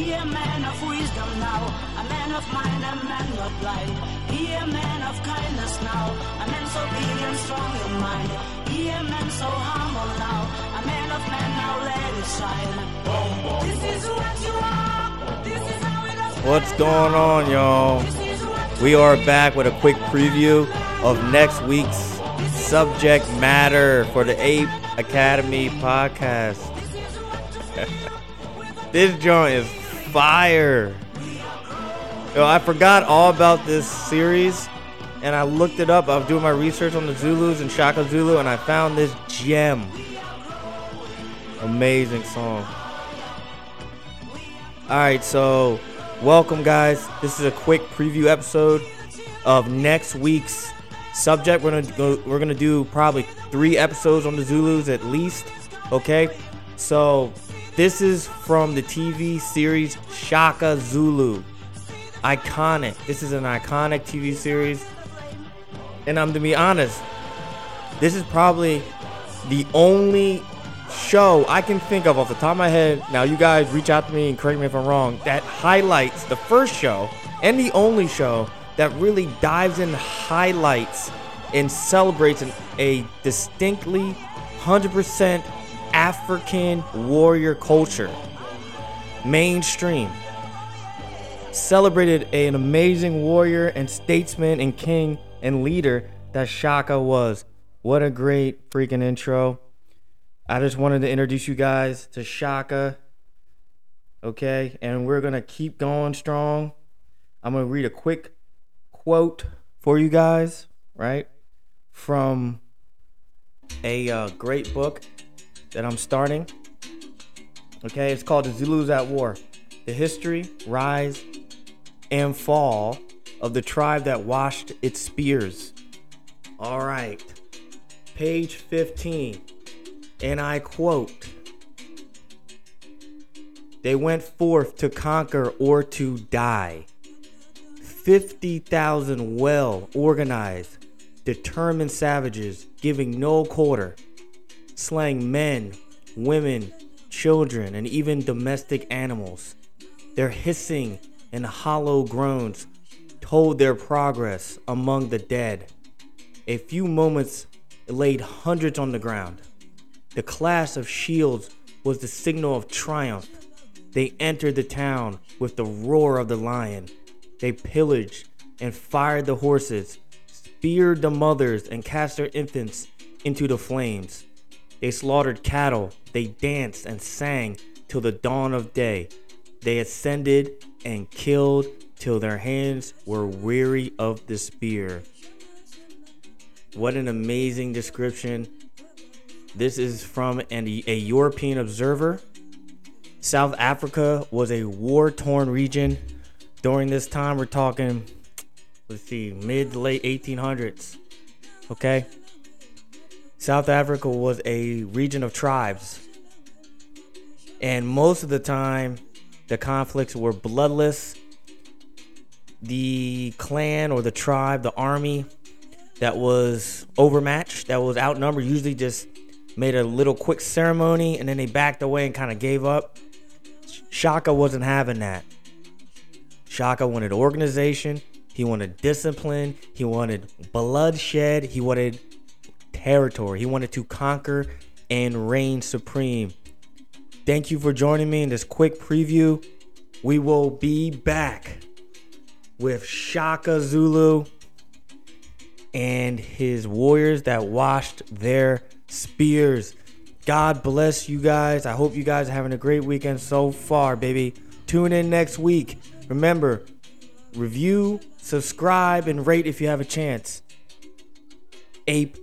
He a man of wisdom now, a man of mind, a man not blind. He a man of kindness now, a man so big and strong in mind. He a man so humble now, a man of man now let it shine. This is what you are. This is how it is. What's going on, y'all? This is what We are back with a quick preview of next week's subject matter for the Ape Academy podcast. this joint is fire. Yo, I forgot all about this series and I looked it up. I was doing my research on the Zulus and Shaka Zulu and I found this gem. Amazing song. All right, so welcome, guys. This is a quick preview episode of next week's subject. We're gonna go. We're gonna do probably three episodes on the Zulus at least. Okay, so this is from the TV series Shaka Zulu. Iconic. This is an iconic TV series, and I'm to be honest, this is probably the only show I can think of off the top of my head. Now, you guys reach out to me and correct me if I'm wrong. That highlights the first show and the only show that really dives in highlights and celebrates an, a distinctly 100% African warrior culture. Mainstream. Celebrated an amazing warrior and statesman and king and leader that Shaka was. What a great freaking intro. I just wanted to introduce you guys to Shaka. Okay, and we're gonna keep going strong. I'm gonna read a quick quote for you guys, right? From a uh, great book that I'm starting. Okay, it's called The Zulus at War The History, Rise, and Fall of the Tribe That Washed Its Spears. All right, page 15 and I quote They went forth to conquer or to die. 50,000 well organized, determined savages giving no quarter, slaying men, women, children, and even domestic animals. Their hissing and hollow groans told their progress among the dead. A few moments laid hundreds on the ground. The clash of shields was the signal of triumph. They entered the town with the roar of the lion. They pillaged and fired the horses, speared the mothers, and cast their infants into the flames. They slaughtered cattle, they danced and sang till the dawn of day. They ascended and killed till their hands were weary of the spear. What an amazing description this is from an, a European observer. South Africa was a war torn region during this time. We're talking, let's see, mid late 1800s. Okay? South Africa was a region of tribes. And most of the time, the conflicts were bloodless. The clan or the tribe, the army that was overmatched, that was outnumbered, usually just made a little quick ceremony and then they backed away and kind of gave up. Shaka wasn't having that. Shaka wanted organization, he wanted discipline, he wanted bloodshed, he wanted territory. He wanted to conquer and reign supreme. Thank you for joining me in this quick preview. We will be back with Shaka Zulu and his warriors that washed their spears. God bless you guys. I hope you guys are having a great weekend so far, baby. Tune in next week. Remember, review, subscribe, and rate if you have a chance. Ape.